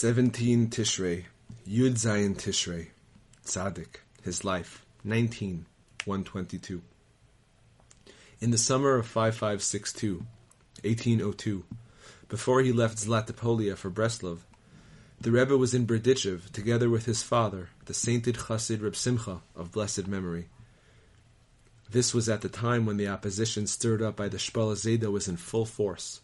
17 Tishrei, Yud Zayin Tishrei, Tzaddik, his life, 19, 122. In the summer of 5562, 1802, before he left Zlatopolia for Breslov, the Rebbe was in Berdichev together with his father, the sainted Chassid Reb Simcha of blessed memory. This was at the time when the opposition stirred up by the Shpola Zeide was in full force.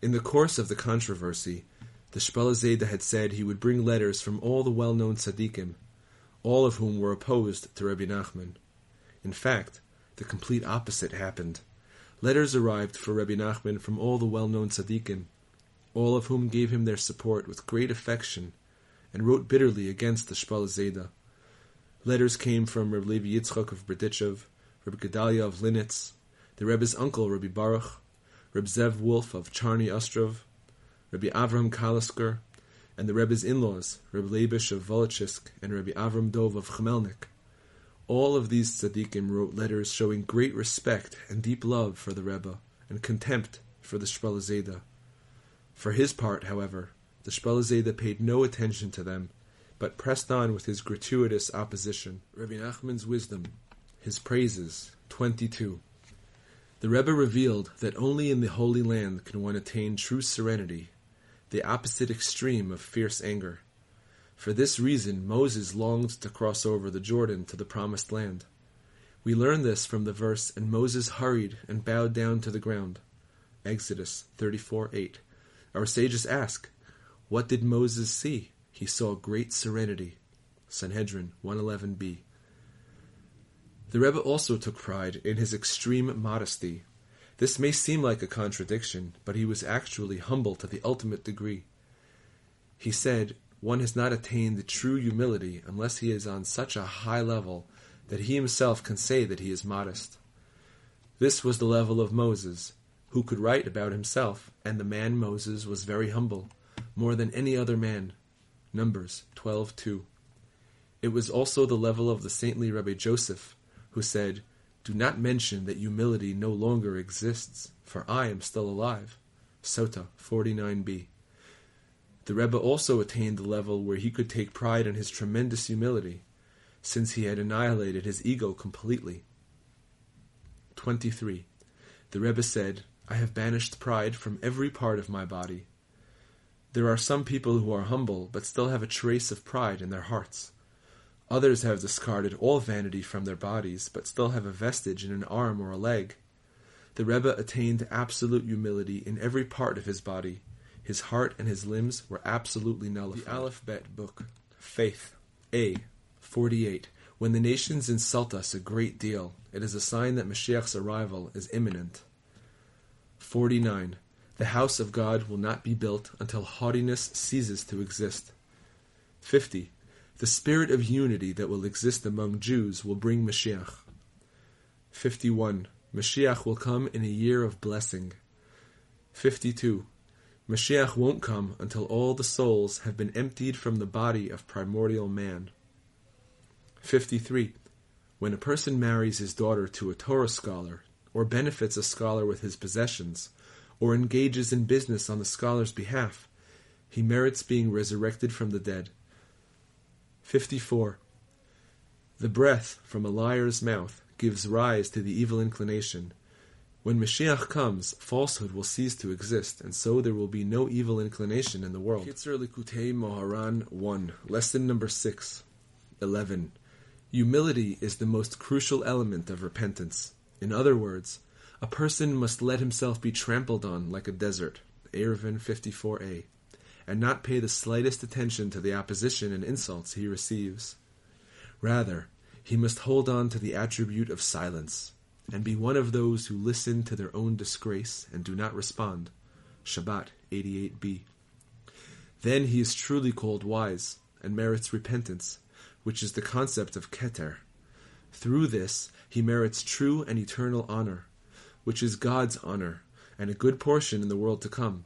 In the course of the controversy, the Shpola Zeide had said he would bring letters from all the well-known tzaddikim, all of whom were opposed to Rabbi Nachman. In fact, the complete opposite happened. Letters arrived for Rabbi Nachman from all the well-known tzaddikim, all of whom gave him their support with great affection, and wrote bitterly against the Shpola Zeide. Letters came from Rabbi Levi Yitzchok of Berdichev, Rabbi Gedalia of Linitz, the Rebbe's uncle Rabbi Baruch, Reb Zev Wolf of Charny Ostrov, Rabbi Avram Kalisker, and the Rebbe's in-laws, Rabbi Leibish of Volochisk and Rabbi Avram Dov of Chmelnik. All of these tzaddikim wrote letters showing great respect and deep love for the Rebbe and contempt for the Shpola Zeide. For his part, however, the Shpola Zeide paid no attention to them, but pressed on with his gratuitous opposition. Rabbi Nachman's wisdom, his praises, 22. The Rebbe revealed that only in the Holy Land can one attain true serenity the opposite extreme of fierce anger. For this reason, Moses longed to cross over the Jordan to the promised land. We learn this from the verse, And Moses hurried and bowed down to the ground. Exodus 34 8. Our sages ask, What did Moses see? He saw great serenity. Sanhedrin 111b. The Rebbe also took pride in his extreme modesty this may seem like a contradiction, but he was actually humble to the ultimate degree. He said, One has not attained the true humility unless he is on such a high level that he himself can say that he is modest. This was the level of Moses, who could write about himself, and the man Moses was very humble, more than any other man. Numbers 12:2. It was also the level of the saintly Rabbi Joseph, who said, do not mention that humility no longer exists, for I am still alive. Sota 49b. The Rebbe also attained the level where he could take pride in his tremendous humility, since he had annihilated his ego completely. 23. The Rebbe said, I have banished pride from every part of my body. There are some people who are humble, but still have a trace of pride in their hearts. Others have discarded all vanity from their bodies, but still have a vestige in an arm or a leg. The Rebbe attained absolute humility in every part of his body. His heart and his limbs were absolutely nullified. The Aleph Bet book. Faith. A. 48. When the nations insult us a great deal, it is a sign that Mashiach's arrival is imminent. 49. The house of God will not be built until haughtiness ceases to exist. 50. The spirit of unity that will exist among Jews will bring Mashiach. 51. Mashiach will come in a year of blessing. 52. Mashiach won't come until all the souls have been emptied from the body of primordial man. 53. When a person marries his daughter to a Torah scholar, or benefits a scholar with his possessions, or engages in business on the scholar's behalf, he merits being resurrected from the dead. 54. The breath from a liar's mouth gives rise to the evil inclination. When Mashiach comes, falsehood will cease to exist, and so there will be no evil inclination in the world. Kitzur Likutei Moharan 1, lesson number 6. 11. Humility is the most crucial element of repentance. In other words, a person must let himself be trampled on like a desert. Eruvin 54a and not pay the slightest attention to the opposition and insults he receives. Rather, he must hold on to the attribute of silence, and be one of those who listen to their own disgrace and do not respond. Shabbat 88b. Then he is truly called wise, and merits repentance, which is the concept of keter. Through this, he merits true and eternal honor, which is God's honor, and a good portion in the world to come,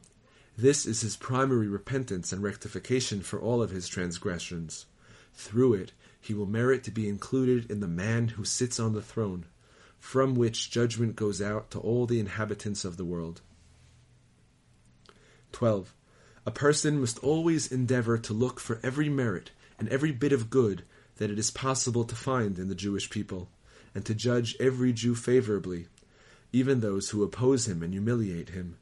this is his primary repentance and rectification for all of his transgressions. Through it, he will merit to be included in the man who sits on the throne, from which judgment goes out to all the inhabitants of the world. 12. A person must always endeavor to look for every merit and every bit of good that it is possible to find in the Jewish people, and to judge every Jew favorably, even those who oppose him and humiliate him.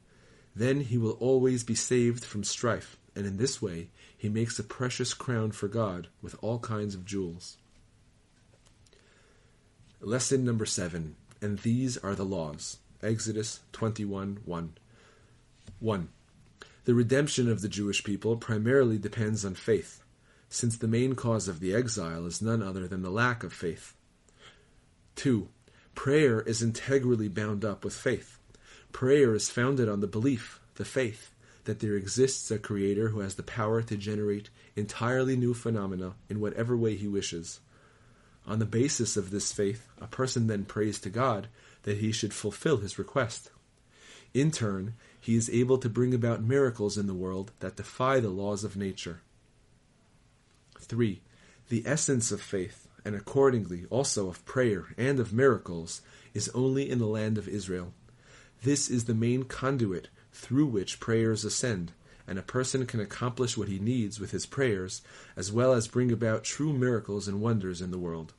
Then he will always be saved from strife, and in this way he makes a precious crown for God with all kinds of jewels. Lesson number seven, and these are the laws. Exodus 21 1. 1. The redemption of the Jewish people primarily depends on faith, since the main cause of the exile is none other than the lack of faith. 2. Prayer is integrally bound up with faith. Prayer is founded on the belief, the faith, that there exists a creator who has the power to generate entirely new phenomena in whatever way he wishes. On the basis of this faith, a person then prays to God that he should fulfill his request. In turn, he is able to bring about miracles in the world that defy the laws of nature. 3. The essence of faith, and accordingly also of prayer and of miracles, is only in the land of Israel. This is the main conduit through which prayers ascend, and a person can accomplish what he needs with his prayers, as well as bring about true miracles and wonders in the world.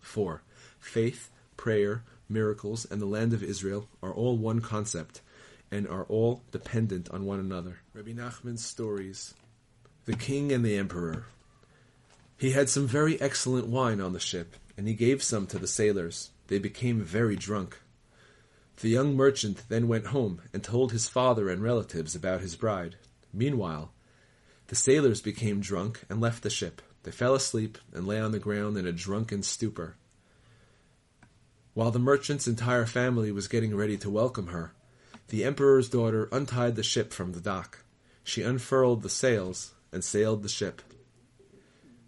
4. Faith, prayer, miracles, and the land of Israel are all one concept, and are all dependent on one another. Rabbi Nachman's stories The King and the Emperor. He had some very excellent wine on the ship, and he gave some to the sailors. They became very drunk. The young merchant then went home and told his father and relatives about his bride. Meanwhile, the sailors became drunk and left the ship. They fell asleep and lay on the ground in a drunken stupor. While the merchant's entire family was getting ready to welcome her, the emperor's daughter untied the ship from the dock. She unfurled the sails and sailed the ship.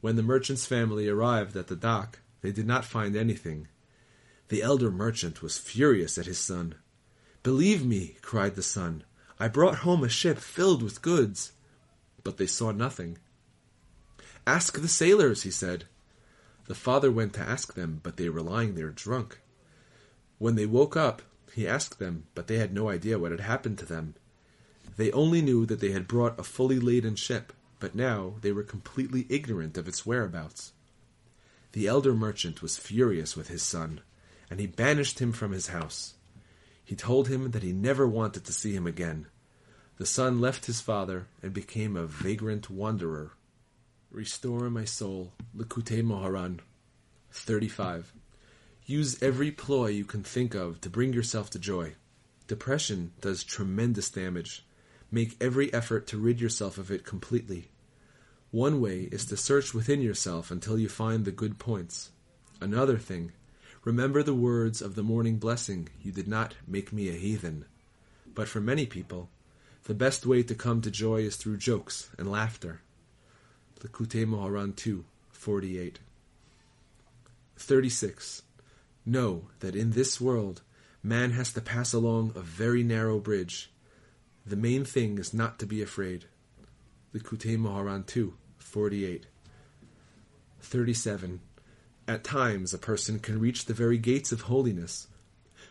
When the merchant's family arrived at the dock, they did not find anything. The elder merchant was furious at his son. Believe me, cried the son, I brought home a ship filled with goods. But they saw nothing. Ask the sailors, he said. The father went to ask them, but they were lying there drunk. When they woke up, he asked them, but they had no idea what had happened to them. They only knew that they had brought a fully laden ship, but now they were completely ignorant of its whereabouts. The elder merchant was furious with his son, and he banished him from his house. He told him that he never wanted to see him again. The son left his father and became a vagrant wanderer. Restore my soul, Likutei Moharan. 35. Use every ploy you can think of to bring yourself to joy. Depression does tremendous damage. Make every effort to rid yourself of it completely. One way is to search within yourself until you find the good points. Another thing, remember the words of the morning blessing, you did not make me a heathen. But for many people, the best way to come to joy is through jokes and laughter. Likutei Moharan 2, 48. 36. Know that in this world, man has to pass along a very narrow bridge. The main thing is not to be afraid. Likutei Moharan 2, 48. 37. At times a person can reach the very gates of holiness,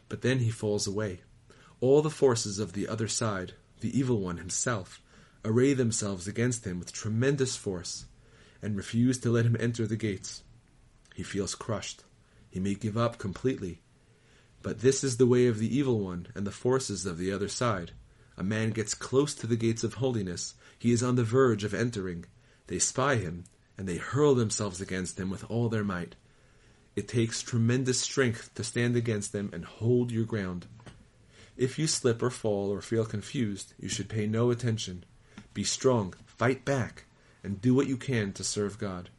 but then he falls away. All the forces of the other side, the evil one himself, array themselves against him with tremendous force, and refuse to let him enter the gates. He feels crushed. He may give up completely. But this is the way of the evil one and the forces of the other side. A man gets close to the gates of holiness. He is on the verge of entering. They spy him, and they hurl themselves against him with all their might. It takes tremendous strength to stand against them and hold your ground. If you slip or fall or feel confused, you should pay no attention. Be strong, fight back, and do what you can to serve God.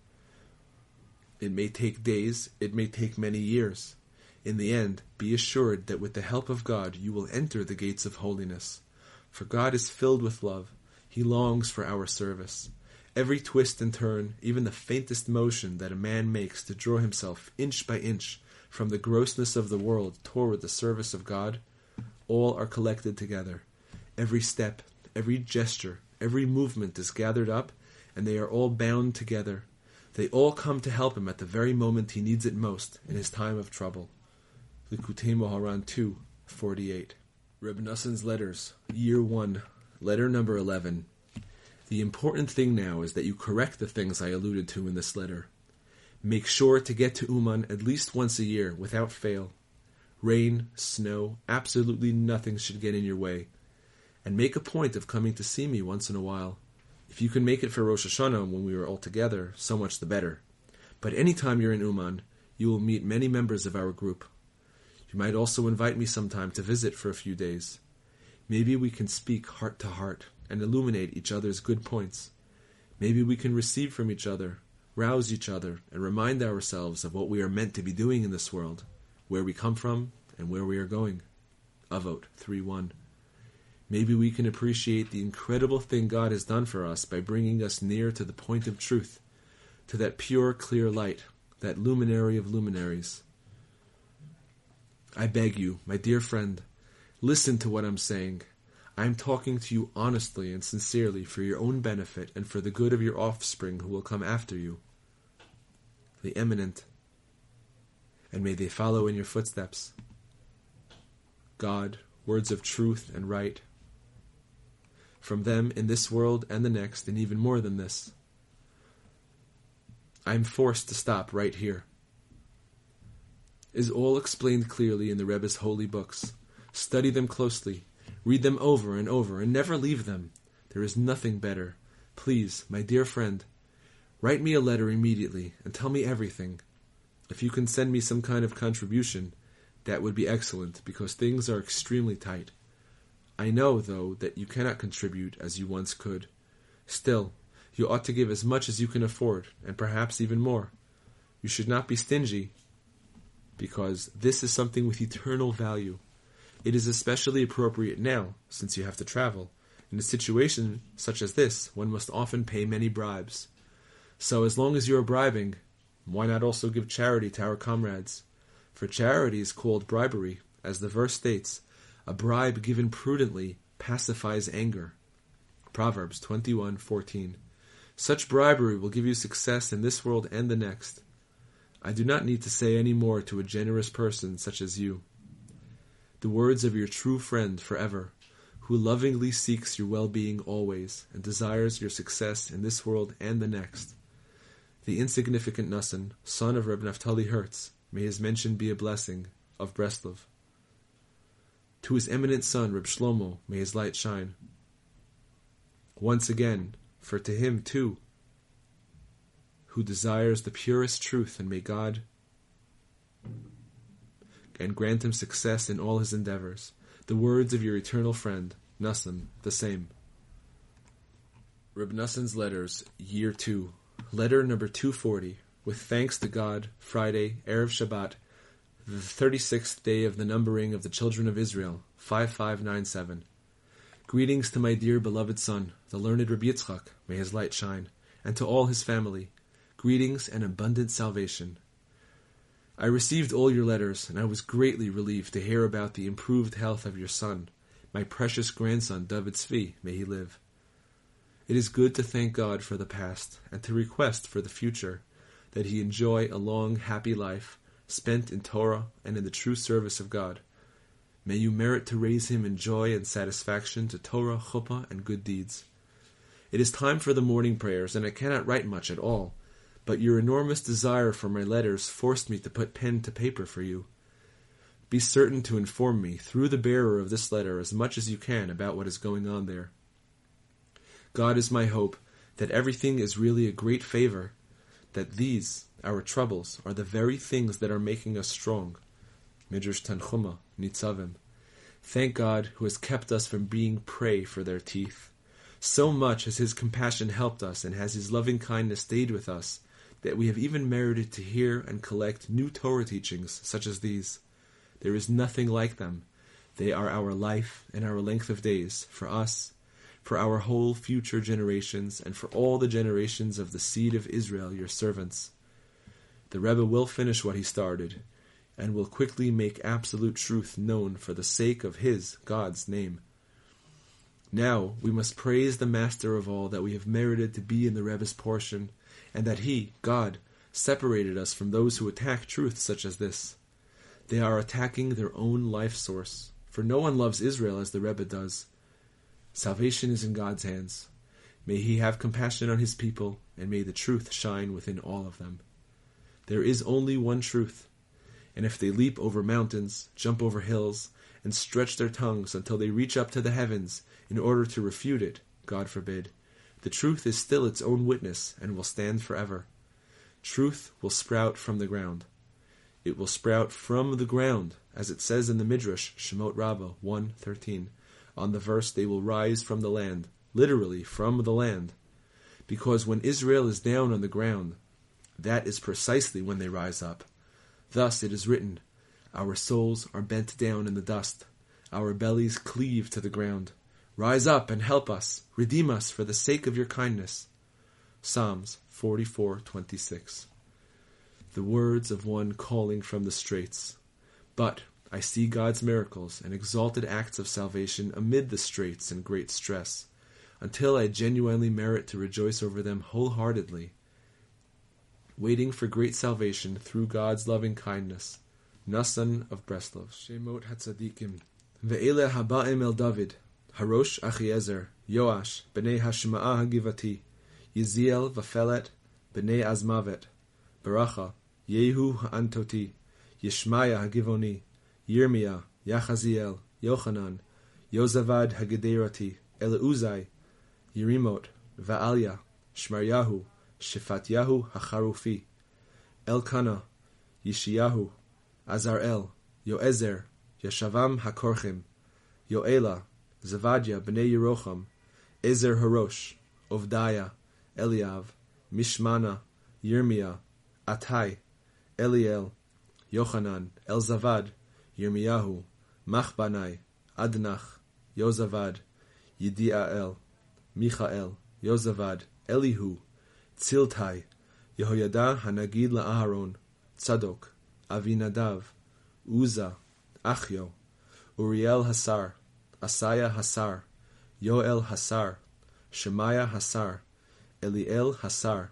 It may take days, it may take many years. In the end, be assured that with the help of God you will enter the gates of holiness. For God is filled with love. He longs for our service. Every twist and turn, even the faintest motion that a man makes to draw himself inch by inch from the grossness of the world toward the service of God, all are collected together. Every step, every gesture, every movement is gathered up, and they are all bound together they all come to help him at the very moment he needs it most, in his time of trouble. Likutei Moharan 2, 48. Reb Noson's Letters, Year 1, Letter number 11. The important thing now is that you correct the things I alluded to in this letter. Make sure to get to Uman at least once a year without fail. Rain, snow, absolutely nothing should get in your way. And make a point of coming to see me once in a while. If you can make it for Rosh Hashanah when we are all together, so much the better. But any time you're in Uman, you will meet many members of our group. You might also invite me sometime to visit for a few days. Maybe we can speak heart to heart and illuminate each other's good points. Maybe we can receive from each other, rouse each other, and remind ourselves of what we are meant to be doing in this world, where we come from, and where we are going. Avot 3 1. Maybe we can appreciate the incredible thing God has done for us by bringing us near to the point of truth, to that pure, clear light, that luminary of luminaries. I beg you, my dear friend, listen to what I'm saying. I am talking to you honestly and sincerely for your own benefit and for the good of your offspring who will come after you, the eminent, and may they follow in your footsteps. God, words of truth and right, from them in this world and the next, and even more than this. I am forced to stop right here. Is all explained clearly in the Rebbe's holy books. Study them closely, read them over and over, and never leave them. There is nothing better. Please, my dear friend, write me a letter immediately and tell me everything. If you can send me some kind of contribution, that would be excellent, because things are extremely tight. I know, though, that you cannot contribute as you once could. Still, you ought to give as much as you can afford, and perhaps even more. You should not be stingy, because this is something with eternal value. It is especially appropriate now, since you have to travel. In a situation such as this, one must often pay many bribes. So, as long as you are bribing, why not also give charity to our comrades? For charity is called bribery, as the verse states, a bribe given prudently pacifies anger. Proverbs 21:14. Such bribery will give you success in this world and the next. I do not need to say any more to a generous person such as you. The words of your true friend forever, who lovingly seeks your well-being always and desires your success in this world and the next. The insignificant Nassan, son of Reb Naftali Hertz, may his mention be a blessing, of Breslov. To his eminent son, Reb Shlomo, may his light shine. Once again, for to him too, who desires the purest truth, and may God and grant him success in all his endeavors. The words of your eternal friend, Nassan, the same. Reb Nassan's Letters, Year 2, Letter number 240, with thanks to God, Friday, Erev Shabbat, the 36th day of the numbering of the children of Israel, 5597. Greetings to my dear beloved son, the learned Rabbi Yitzchak, may his light shine, and to all his family. Greetings and abundant salvation. I received all your letters, and I was greatly relieved to hear about the improved health of your son, my precious grandson, David Tzvi, may he live. It is good to thank God for the past, and to request for the future, that he enjoy a long, happy life, spent in Torah and in the true service of God. May you merit to raise him in joy and satisfaction to Torah, chuppah, and good deeds. It is time for the morning prayers, and I cannot write much at all, but your enormous desire for my letters forced me to put pen to paper for you. Be certain to inform me, through the bearer of this letter, as much as you can about what is going on there. God is my hope that everything is really a great favor, that these, our troubles, are the very things that are making us strong. Midrash Tanchuma, Nitzavim. Thank God who has kept us from being prey for their teeth. So much has his compassion helped us and has his loving kindness stayed with us that we have even merited to hear and collect new Torah teachings such as these. There is nothing like them. They are our life and our length of days for us, for our whole future generations, and for all the generations of the seed of Israel, your servants. The Rebbe will finish what he started, and will quickly make absolute truth known for the sake of his, God's, name. Now we must praise the Master of all that we have merited to be in the Rebbe's portion, and that he, God, separated us from those who attack truth such as this. They are attacking their own life source, for no one loves Israel as the Rebbe does. Salvation is in God's hands. May He have compassion on His people, and may the truth shine within all of them. There is only one truth, and if they leap over mountains, jump over hills, and stretch their tongues until they reach up to the heavens in order to refute it, God forbid, the truth is still its own witness and will stand forever. Truth will sprout from the ground. It will sprout from the ground, as it says in the Midrash, Shemot Rabbah 1.13. On the verse, they will rise from the land, literally from the land. Because when Israel is down on the ground, that is precisely when they rise up. Thus it is written, Our souls are bent down in the dust, our bellies cleave to the ground. Rise up and help us, redeem us for the sake of your kindness. Psalms 44:26. The words of one calling from the straits. But I see God's miracles and exalted acts of salvation amid the straits and great stress, until I genuinely merit to rejoice over them wholeheartedly, waiting for great salvation through God's loving kindness. Nasan of Breslov. Shemot Hatzadikim. Ve'ele haba'im el David. הראש אחיעזר, יואש, בני השמעה הגבעתי, יזיאל ופלט, בני עזמוות, ברכה, יהו האנטותי, ישמעיה הגבעוני, ירמיה, יחזיאל, יוחנן, יוזבד הגדרתי, אלעוזי, ירימות, ועליה, שמריהו, שפטיהו החרופי, אלקנה, ישיהו, עזראל, יועזר, ישבם הכורכים, יואלה, זבדיה, בני ירוחם, עזר הראש, עובדיה, אליאב, משמנה, ירמיה, עתאי, אליאל, יוחנן, אלזבד, ירמיהו, מחבנאי, עדנך, יוזבד, ידיעאל, מיכאל, יוזבד, אליהו, צילתאי, יהוידע הנגיד לאהרון, צדוק, אבינדב, עוזה, אחיו, אוריאל השר, עשיה השר, יואל השר, שמעיה השר, אליאל השר,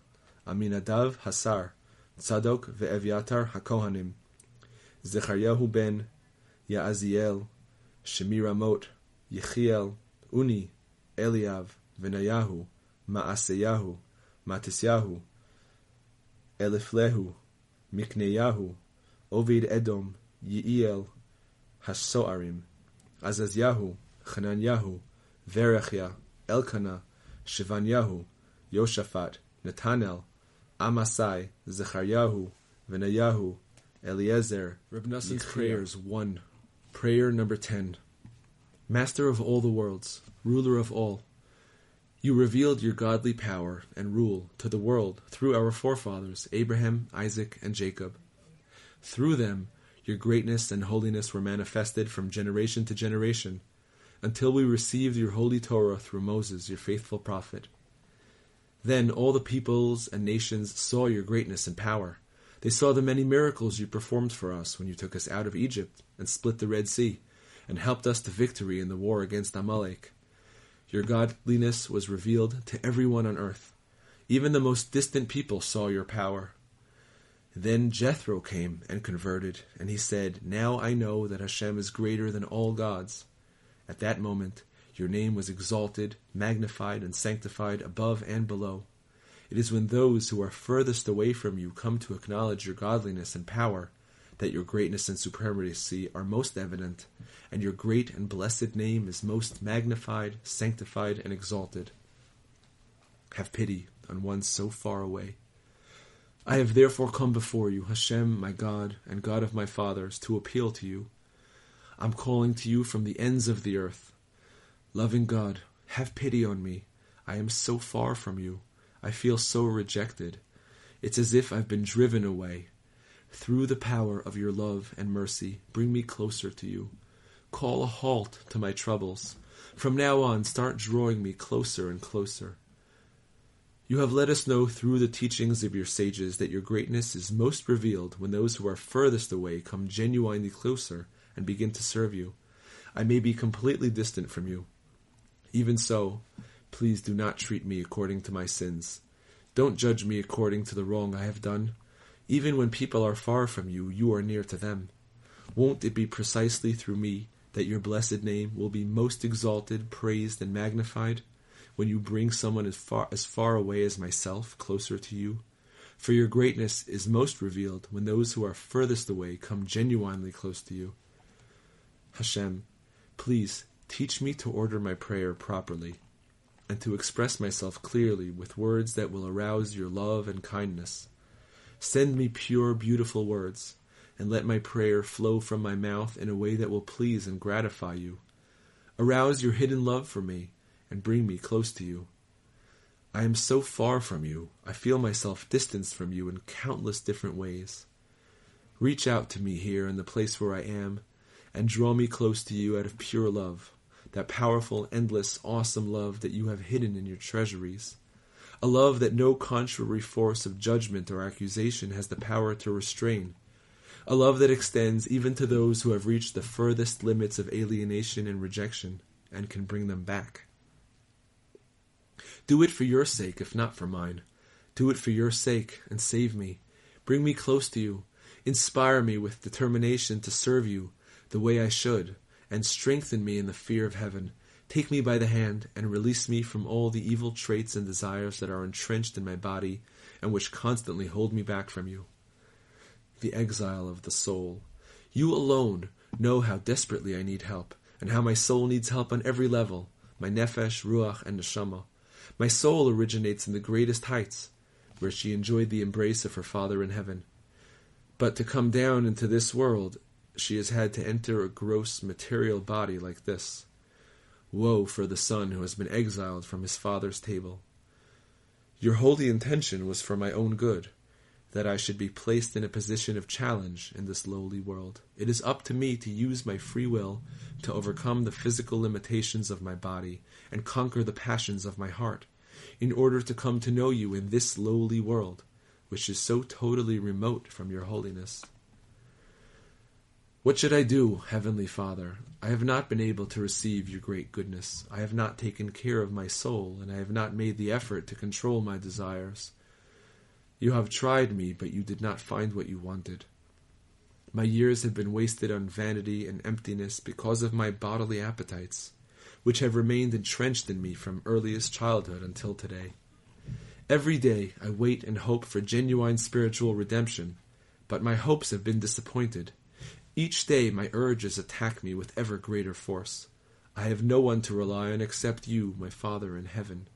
עמינדב השר, צדוק ואביתר הכהנים, זכריהו בן, יעזיאל, שמי רמות, יחיאל, אוני, אליאב, בניהו, מעשיהו, מתסיהו, אלפלהו, מקניהו, עובד אדום, יעיאל, הסוערים. Azazyahu, Chananyahu, Verechia, Elkanah, Shivanyahu, Yoshaphat, Netanel, Amasai, Zecharyahu, Venayahu, Eliezer. Reb Nassan's prayers 1. Prayer number 10. Master of all the worlds, ruler of all, you revealed your godly power and rule to the world through our forefathers, Abraham, Isaac, and Jacob. Through them, your greatness and holiness were manifested from generation to generation, until we received your holy Torah through Moses, your faithful prophet. Then all the peoples and nations saw your greatness and power. They saw the many miracles you performed for us when you took us out of Egypt and split the Red Sea, and helped us to victory in the war against Amalek. Your godliness was revealed to everyone on earth. Even the most distant people saw your power. Then Jethro came and converted, and he said, Now I know that Hashem is greater than all gods. At that moment, your name was exalted, magnified, and sanctified above and below. It is when those who are furthest away from you come to acknowledge your godliness and power that your greatness and supremacy are most evident, and your great and blessed name is most magnified, sanctified, and exalted. Have pity on one so far away. I have therefore come before you, Hashem, my God, and God of my fathers, to appeal to you. I'm calling to you from the ends of the earth. Loving God, have pity on me. I am so far from you. I feel so rejected. It's as if I've been driven away. Through the power of your love and mercy, bring me closer to you. Call a halt to my troubles. From now on, start drawing me closer and closer. You have let us know through the teachings of your sages that your greatness is most revealed when those who are furthest away come genuinely closer and begin to serve you. I may be completely distant from you. Even so, please do not treat me according to my sins. Don't judge me according to the wrong I have done. Even when people are far from you, you are near to them. Won't it be precisely through me that your blessed name will be most exalted, praised, and magnified when you bring someone as far, as far away as myself closer to you. For your greatness is most revealed when those who are furthest away come genuinely close to you. Hashem, please teach me to order my prayer properly and to express myself clearly with words that will arouse your love and kindness. Send me pure, beautiful words, and let my prayer flow from my mouth in a way that will please and gratify you. Arouse your hidden love for me, and bring me close to you. I am so far from you, I feel myself distanced from you in countless different ways. Reach out to me here in the place where I am, and draw me close to you out of pure love that powerful, endless, awesome love that you have hidden in your treasuries. A love that no contrary force of judgment or accusation has the power to restrain. A love that extends even to those who have reached the furthest limits of alienation and rejection and can bring them back. Do it for your sake, if not for mine. Do it for your sake and save me. Bring me close to you. Inspire me with determination to serve you the way I should and strengthen me in the fear of heaven. Take me by the hand, and release me from all the evil traits and desires that are entrenched in my body, and which constantly hold me back from you. The exile of the soul. You alone know how desperately I need help, and how my soul needs help on every level my nefesh, ruach, and neshama. My soul originates in the greatest heights, where she enjoyed the embrace of her Father in heaven. But to come down into this world she has had to enter a gross material body like this. Woe for the son who has been exiled from his father's table. Your holy intention was for my own good, that I should be placed in a position of challenge in this lowly world. It is up to me to use my free will to overcome the physical limitations of my body and conquer the passions of my heart, in order to come to know you in this lowly world, which is so totally remote from your holiness. What should I do, Heavenly Father? I have not been able to receive your great goodness. I have not taken care of my soul, and I have not made the effort to control my desires. You have tried me, but you did not find what you wanted. My years have been wasted on vanity and emptiness because of my bodily appetites, which have remained entrenched in me from earliest childhood until today. Every day I wait and hope for genuine spiritual redemption, but my hopes have been disappointed. Each day my urges attack me with ever greater force. I have no one to rely on except you, my Father in heaven.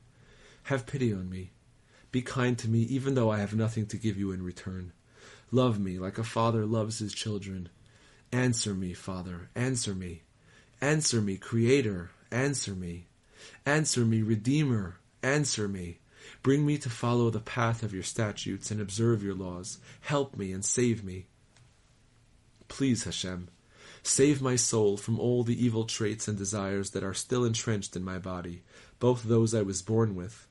Have pity on me. Be kind to me, even though I have nothing to give you in return. Love me like a father loves his children. Answer me, Father, answer me. Answer me, Creator, answer me. Answer me, Redeemer, answer me. Bring me to follow the path of your statutes and observe your laws. Help me and save me. Please, Hashem, save my soul from all the evil traits and desires that are still entrenched in my body, both those I was born with,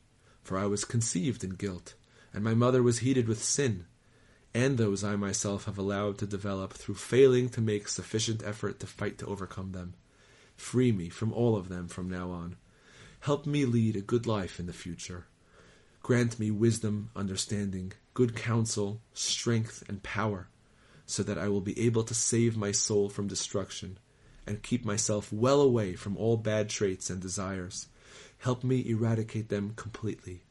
for I was conceived in guilt, and my mother was heated with sin, and those I myself have allowed to develop through failing to make sufficient effort to fight to overcome them. Free me from all of them from now on. Help me lead a good life in the future. Grant me wisdom, understanding, good counsel, strength, and power so that I will be able to save my soul from destruction and keep myself well away from all bad traits and desires. Help me eradicate them completely.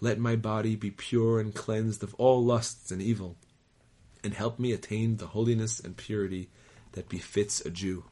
Let my body be pure and cleansed of all lusts and evil, and help me attain the holiness and purity that befits a Jew.